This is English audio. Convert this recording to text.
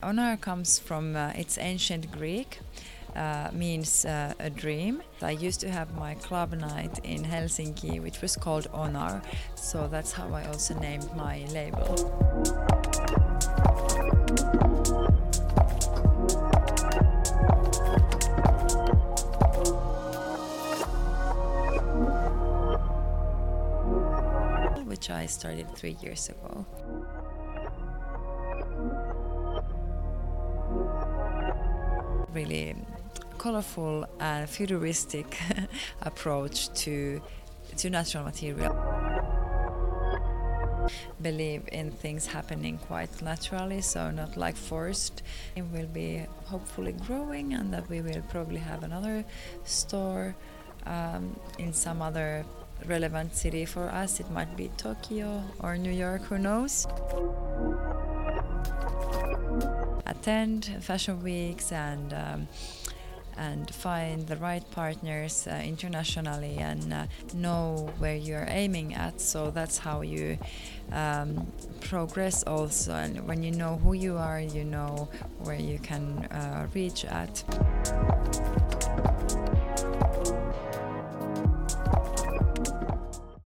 Onar comes from uh, it's ancient Greek, uh, means uh, a dream. I used to have my club night in Helsinki, which was called Onar, so that's how I also named my label. Which I started three years ago. Really colorful and futuristic approach to to natural material. Believe in things happening quite naturally, so not like forced. It will be hopefully growing, and that we will probably have another store um, in some other relevant city for us. It might be Tokyo or New York, who knows attend fashion weeks and um, and find the right partners uh, internationally and uh, know where you're aiming at. So that's how you um, progress also. And when you know who you are, you know where you can uh, reach at.